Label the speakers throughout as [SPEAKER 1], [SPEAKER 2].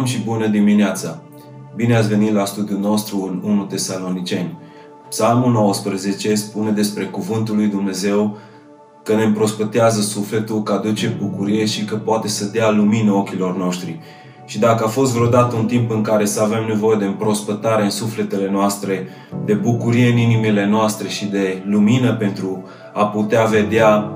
[SPEAKER 1] Shalom și bună dimineața! Bine ați venit la studiul nostru în 1 Tesaloniceni. Psalmul 19 spune despre cuvântul lui Dumnezeu că ne împrospătează sufletul, că aduce bucurie și că poate să dea lumină ochilor noștri. Și dacă a fost vreodată un timp în care să avem nevoie de împrospătare în sufletele noastre, de bucurie în inimile noastre și de lumină pentru a putea vedea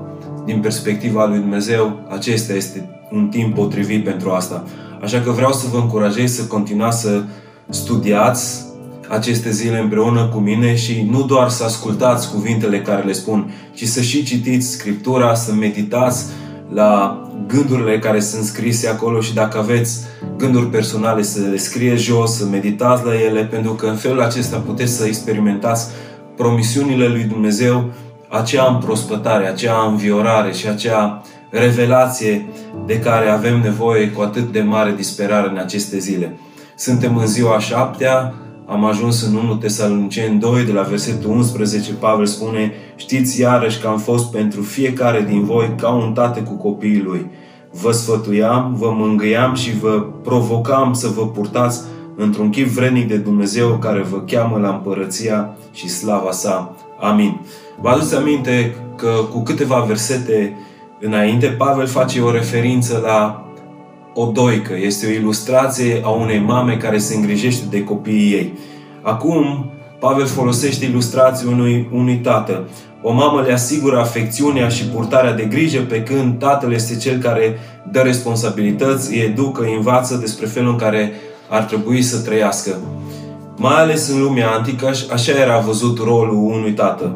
[SPEAKER 1] din perspectiva lui Dumnezeu, acesta este un timp potrivit pentru asta. Așa că vreau să vă încurajez să continuați să studiați aceste zile împreună cu mine și nu doar să ascultați cuvintele care le spun, ci să și citiți Scriptura, să meditați la gândurile care sunt scrise acolo și dacă aveți gânduri personale să le scrie jos, să meditați la ele, pentru că în felul acesta puteți să experimentați promisiunile lui Dumnezeu, acea împrospătare, acea înviorare și acea revelație de care avem nevoie cu atât de mare disperare în aceste zile. Suntem în ziua șaptea, am ajuns în 1 Tesaloniceni 2, de la versetul 11, Pavel spune Știți iarăși că am fost pentru fiecare din voi ca un tată cu copiii lui. Vă sfătuiam, vă mângâiam și vă provocam să vă purtați într-un chip vrednic de Dumnezeu care vă cheamă la împărăția și slava sa. Amin. Vă aduți aminte că cu câteva versete înainte, Pavel face o referință la o doică. Este o ilustrație a unei mame care se îngrijește de copiii ei. Acum, Pavel folosește ilustrația unui, unui tată. O mamă le asigură afecțiunea și purtarea de grijă, pe când tatăl este cel care dă responsabilități, îi educă, îi învață despre felul în care ar trebui să trăiască. Mai ales în lumea antică, așa era văzut rolul unui tată.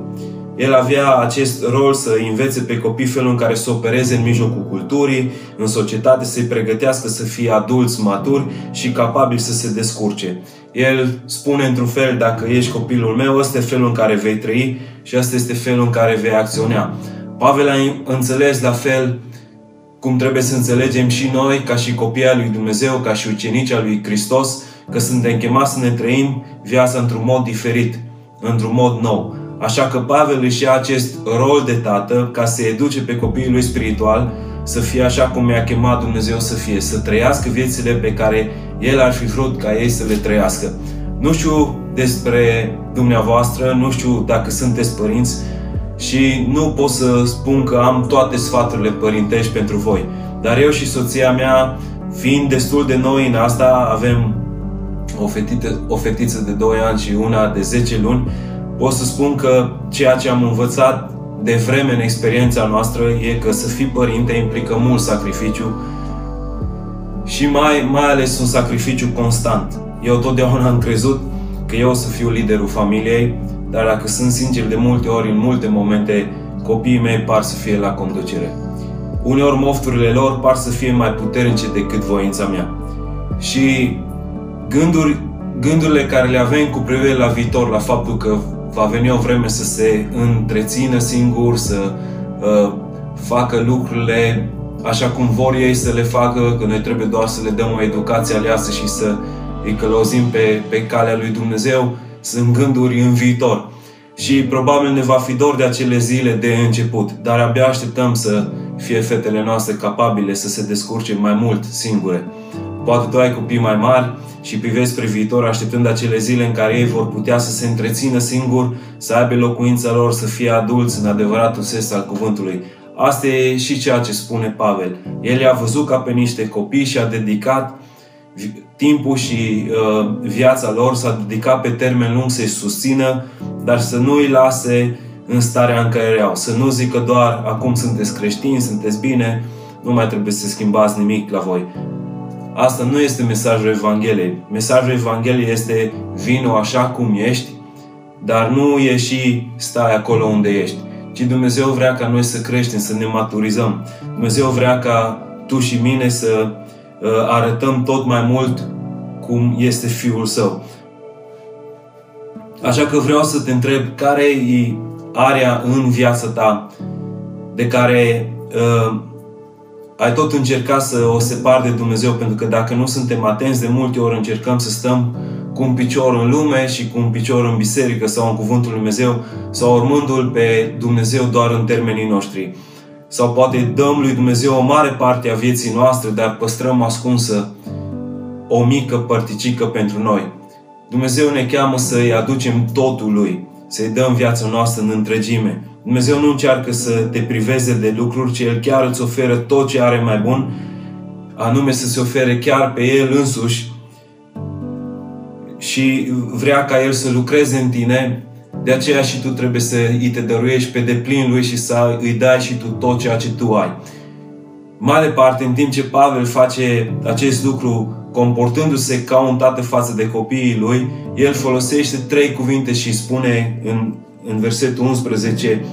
[SPEAKER 1] El avea acest rol să învețe pe copii felul în care să opereze în mijlocul culturii, în societate, să-i pregătească să fie adulți maturi și capabili să se descurce. El spune într-un fel, dacă ești copilul meu, ăsta e felul în care vei trăi și ăsta este felul în care vei acționa. Pavel a înțeles la fel cum trebuie să înțelegem și noi, ca și copii al lui Dumnezeu, ca și ucenici al lui Hristos, că suntem chemați să ne trăim viața într-un mod diferit, într-un mod nou. Așa că Pavel își ia acest rol de tată ca să educe pe copiii lui spiritual să fie așa cum mi-a chemat Dumnezeu să fie, să trăiască viețile pe care El ar fi vrut ca ei să le trăiască. Nu știu despre dumneavoastră, nu știu dacă sunteți părinți și nu pot să spun că am toate sfaturile părintești pentru voi. Dar eu și soția mea, fiind destul de noi în asta, avem o fetiță, o fetiță de 2 ani și una de 10 luni, pot să spun că ceea ce am învățat de vreme în experiența noastră e că să fii părinte implică mult sacrificiu și mai, mai ales un sacrificiu constant. Eu totdeauna am crezut că eu o să fiu liderul familiei, dar dacă sunt sincer, de multe ori, în multe momente, copiii mei par să fie la conducere. Uneori mofturile lor par să fie mai puternice decât voința mea. Și gânduri, gândurile care le avem cu privire la viitor, la faptul că va veni o vreme să se întrețină singur, să uh, facă lucrurile așa cum vor ei să le facă, că noi trebuie doar să le dăm o educație aleasă și să îi călăuzim pe, pe calea lui Dumnezeu, sunt gânduri în viitor. Și probabil ne va fi dor de acele zile de început, dar abia așteptăm să fie fetele noastre capabile să se descurce mai mult singure. Poate tu ai copii mai mari și privești spre viitor așteptând acele zile în care ei vor putea să se întrețină singur, să aibă locuința lor, să fie adulți în adevăratul sens al cuvântului. Asta e și ceea ce spune Pavel. El i-a văzut ca pe niște copii și a dedicat timpul și uh, viața lor, s-a dedicat pe termen lung să-i susțină, dar să nu îi lase în starea în care erau. Să nu zică doar, acum sunteți creștini, sunteți bine, nu mai trebuie să schimbați nimic la voi. Asta nu este mesajul Evangheliei. Mesajul Evangheliei este vino așa cum ești, dar nu ieși stai acolo unde ești. Ci Dumnezeu vrea ca noi să creștem, să ne maturizăm. Dumnezeu vrea ca tu și mine să uh, arătăm tot mai mult cum este Fiul Său. Așa că vreau să te întreb care e area în viața ta de care uh, ai tot încercat să o separi de Dumnezeu, pentru că dacă nu suntem atenți, de multe ori încercăm să stăm cu un picior în lume și cu un picior în biserică sau în Cuvântul Lui Dumnezeu, sau urmându-L pe Dumnezeu doar în termenii noștri. Sau poate dăm lui Dumnezeu o mare parte a vieții noastre, dar păstrăm ascunsă o mică părticică pentru noi. Dumnezeu ne cheamă să-i aducem totul Lui, să-i dăm viața noastră în întregime. Dumnezeu nu încearcă să te priveze de lucruri, ci El chiar îți oferă tot ce are mai bun, anume să se ofere chiar pe El însuși și vrea ca El să lucreze în tine, de aceea și tu trebuie să îi te dăruiești pe deplin Lui și să îi dai și tu tot ceea ce tu ai. Mai departe, în timp ce Pavel face acest lucru comportându-se ca un tată față de copiii lui, el folosește trei cuvinte și spune în, în versetul 11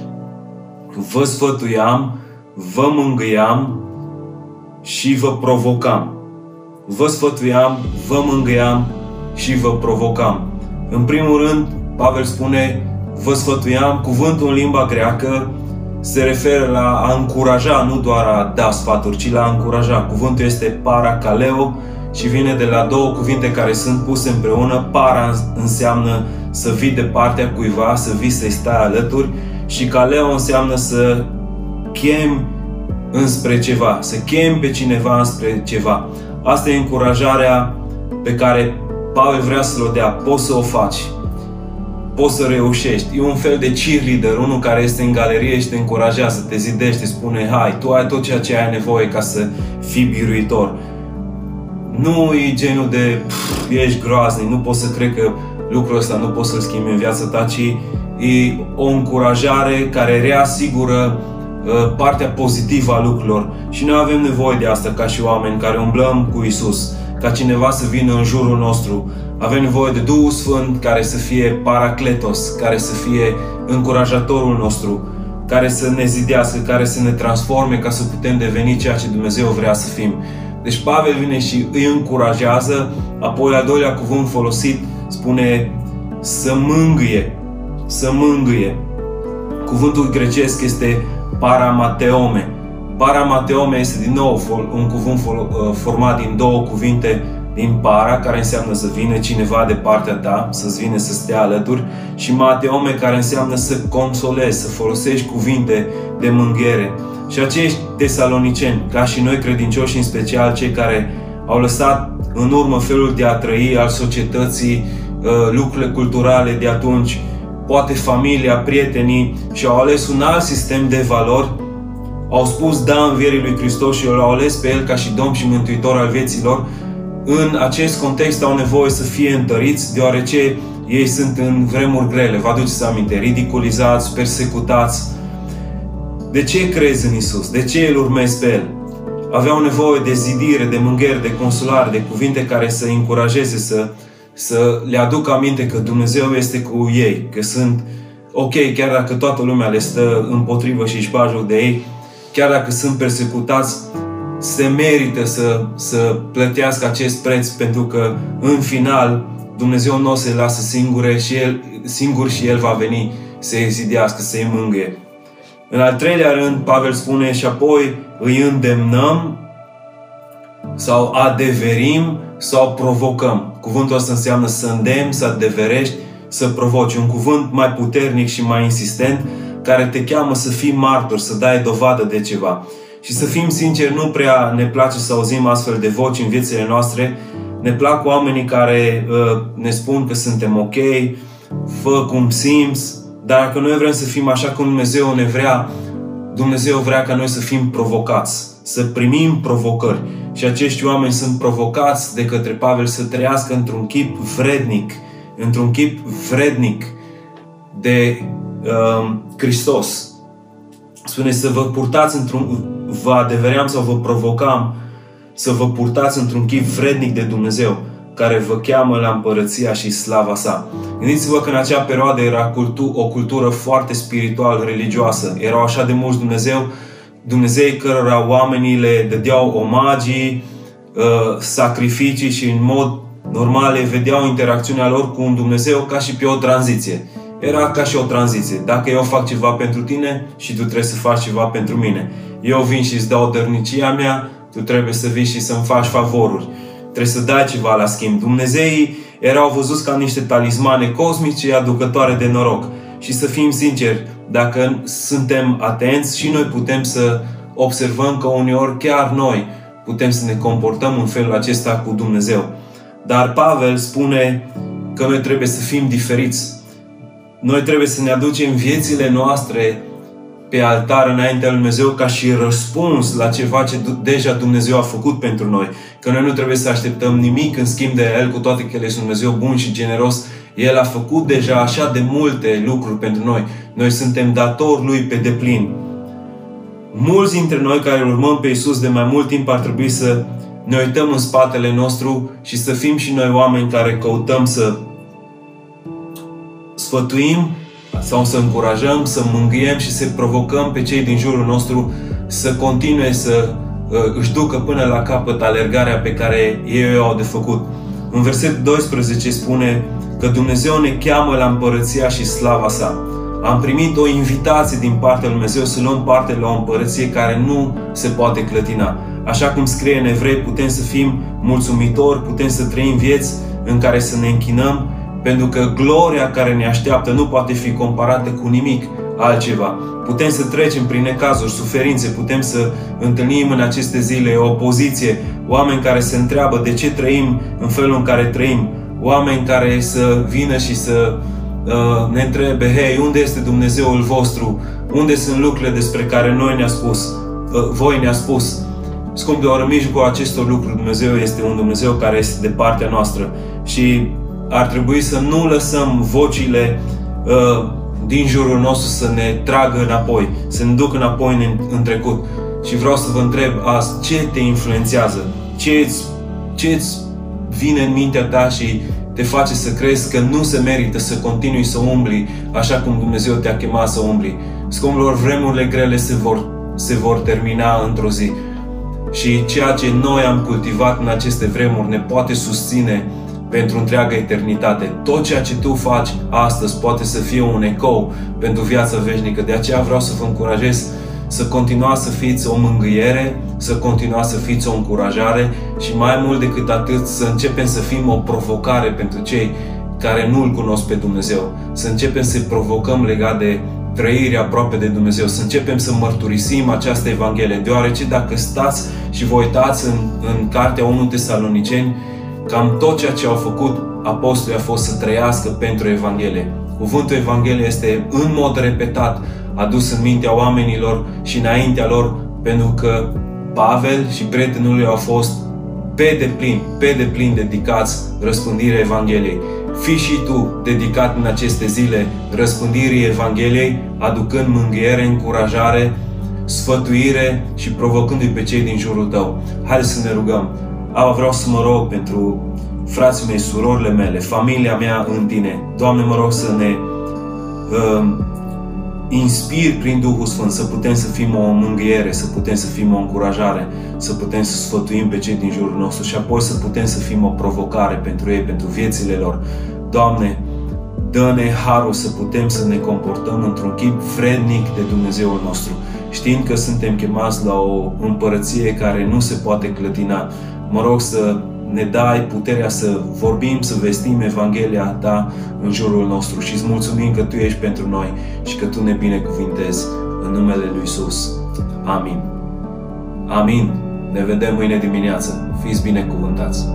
[SPEAKER 1] Vă sfătuiam, vă mângâiam și vă provocam. Vă sfătuiam, vă mângâiam și vă provocam. În primul rând, Pavel spune, vă sfătuiam, cuvântul în limba greacă se referă la a încuraja, nu doar a da sfaturi, ci la a încuraja. Cuvântul este parakaleo și vine de la două cuvinte care sunt puse împreună. Para înseamnă să vii de partea cuiva, să vii să-i stai alături și kaleo înseamnă să chem înspre ceva, să chem pe cineva înspre ceva. Asta e încurajarea pe care Pavel vrea să o dea. Poți să o faci poți să reușești. E un fel de cheerleader, unul care este în galerie și te încurajează, te zidește, spune, hai, tu ai tot ceea ce ai nevoie ca să fii biruitor. Nu e genul de, pf, ești groaznic, nu poți să cred că lucrul ăsta nu poți să-l schimbi în viața ta, ci e o încurajare care reasigură uh, partea pozitivă a lucrurilor. Și noi avem nevoie de asta ca și oameni care umblăm cu Isus, ca cineva să vină în jurul nostru, avem nevoie de Duhul Sfânt care să fie paracletos, care să fie încurajatorul nostru, care să ne zidească, care să ne transforme ca să putem deveni ceea ce Dumnezeu vrea să fim. Deci Pavel vine și îi încurajează, apoi al doilea cuvânt folosit spune să mângâie, să mângâie. Cuvântul grecesc este paramateome. Paramateome este din nou un cuvânt format din două cuvinte din para, care înseamnă să vină cineva de partea ta, să-ți vină să stea alături, și mateome, care înseamnă să consolezi, să folosești cuvinte de mânghiere. Și acești tesaloniceni, ca și noi credincioși, în special cei care au lăsat în urmă felul de a trăi al societății, uh, lucrurile culturale de atunci, poate familia, prietenii și au ales un alt sistem de valori, au spus da învierii lui Hristos și l-au ales pe El ca și Domn și Mântuitor al vieților, în acest context au nevoie să fie întăriți, deoarece ei sunt în vremuri grele. Vă aduceți aminte, ridiculizați, persecutați. De ce crezi în Isus? De ce îl urmezi pe El? Aveau nevoie de zidire, de mânghieri, de consolare, de cuvinte care să încurajeze, să, să le aducă aminte că Dumnezeu este cu ei, că sunt ok, chiar dacă toată lumea le stă împotrivă și își de ei, chiar dacă sunt persecutați, se merită să, să plătească acest preț pentru că în final Dumnezeu nu o să-i lasă singure și el, singur și El va veni să-i zidească, să-i mângâie. În al treilea rând, Pavel spune și apoi îi îndemnăm sau adeverim sau provocăm. Cuvântul ăsta înseamnă să îndemn, să adeverești, să provoci. Un cuvânt mai puternic și mai insistent care te cheamă să fii martor, să dai dovadă de ceva. Și să fim sinceri, nu prea ne place să auzim astfel de voci în viețile noastre. Ne plac oamenii care uh, ne spun că suntem ok, fă cum simți, dar dacă noi vrem să fim așa cum Dumnezeu ne vrea, Dumnezeu vrea ca noi să fim provocați, să primim provocări. Și acești oameni sunt provocați de către Pavel să trăiască într-un chip vrednic, într-un chip vrednic de uh, Hristos. Spune să vă purtați într-un vă adeveream sau vă provocam să vă purtați într-un chip vrednic de Dumnezeu, care vă cheamă la împărăția și slava sa. Gândiți-vă că în acea perioadă era cultu- o cultură foarte spiritual, religioasă. Erau așa de mulți Dumnezeu, Dumnezei cărora oamenii le dădeau omagii, uh, sacrificii și în mod normal le vedeau interacțiunea lor cu un Dumnezeu ca și pe o tranziție. Era ca și o tranziție. Dacă eu fac ceva pentru tine și tu trebuie să faci ceva pentru mine. Eu vin și îți dau dărnicia mea, tu trebuie să vii și să-mi faci favoruri. Trebuie să dai ceva la schimb. Dumnezeii erau văzuți ca niște talismane cosmice aducătoare de noroc. Și să fim sinceri, dacă suntem atenți și noi putem să observăm că uneori chiar noi putem să ne comportăm în felul acesta cu Dumnezeu. Dar Pavel spune că noi trebuie să fim diferiți. Noi trebuie să ne aducem viețile noastre pe altar înaintea lui Dumnezeu ca și răspuns la ceva ce deja Dumnezeu a făcut pentru noi. Că noi nu trebuie să așteptăm nimic în schimb de El, cu toate că El este un Dumnezeu bun și generos. El a făcut deja așa de multe lucruri pentru noi. Noi suntem datori Lui pe deplin. Mulți dintre noi care urmăm pe Isus de mai mult timp ar trebui să ne uităm în spatele nostru și să fim și noi oameni care căutăm să sfătuim sau să încurajăm, să mângâiem și să provocăm pe cei din jurul nostru să continue să uh, își ducă până la capăt alergarea pe care ei au de făcut. În versetul 12 spune că Dumnezeu ne cheamă la împărăția și slava sa. Am primit o invitație din partea lui Dumnezeu să luăm parte la o împărăție care nu se poate clătina. Așa cum scrie în Evrei, putem să fim mulțumitori, putem să trăim vieți în care să ne închinăm pentru că gloria care ne așteaptă nu poate fi comparată cu nimic altceva. Putem să trecem prin necazuri, suferințe, putem să întâlnim în aceste zile o opoziție, oameni care se întreabă de ce trăim în felul în care trăim, oameni care să vină și să uh, ne întrebe, hei, unde este Dumnezeul vostru? Unde sunt lucrurile despre care noi ne-a spus, uh, voi ne-a spus? Scumpilor, în mijlocul acestor lucruri, Dumnezeu este un Dumnezeu care este de partea noastră și ar trebui să nu lăsăm vocile uh, din jurul nostru să ne tragă înapoi, să ne ducă înapoi în, în trecut. Și vreau să vă întreb azi, ce te influențează? Ce îți, ce îți vine în mintea ta și te face să crezi că nu se merită să continui să umbli așa cum Dumnezeu te-a chemat să umbli. Scumpilor, vremurile grele se vor, se vor termina într-o zi. Și ceea ce noi am cultivat în aceste vremuri ne poate susține pentru întreaga eternitate. Tot ceea ce tu faci astăzi poate să fie un ecou pentru viața veșnică. De aceea vreau să vă încurajez să continuați să fiți o mângâiere, să continuați să fiți o încurajare și mai mult decât atât să începem să fim o provocare pentru cei care nu-L cunosc pe Dumnezeu. Să începem să provocăm legat de trăirea aproape de Dumnezeu, să începem să mărturisim această Evanghelie, deoarece dacă stați și vă uitați în, în cartea 1 Tesaloniceni, Cam tot ceea ce au făcut apostolii a fost să trăiască pentru Evanghelie. Cuvântul Evanghelie este în mod repetat adus în mintea oamenilor și înaintea lor pentru că Pavel și prietenul lui au fost pe deplin, pe deplin dedicați răspândirii Evangheliei. Fii și tu dedicat în aceste zile răspândirii Evangheliei, aducând mângâiere, încurajare, sfătuire și provocându-i pe cei din jurul tău. Haideți să ne rugăm. Aba, vreau să mă rog pentru frații mei, surorile mele, familia mea în tine. Doamne, mă rog să ne uh, inspir prin Duhul Sfânt, să putem să fim o mângâiere, să putem să fim o încurajare, să putem să sfătuim pe cei din jurul nostru și apoi să putem să fim o provocare pentru ei, pentru viețile lor. Doamne, dă-ne harul să putem să ne comportăm într-un chip vrednic de Dumnezeul nostru, știind că suntem chemați la o împărăție care nu se poate clătina, Mă rog să ne dai puterea să vorbim, să vestim Evanghelia Ta în jurul nostru și îți mulțumim că Tu ești pentru noi și că Tu ne binecuvintezi în numele Lui Isus. Amin. Amin. Ne vedem mâine dimineață. Fiți binecuvântați.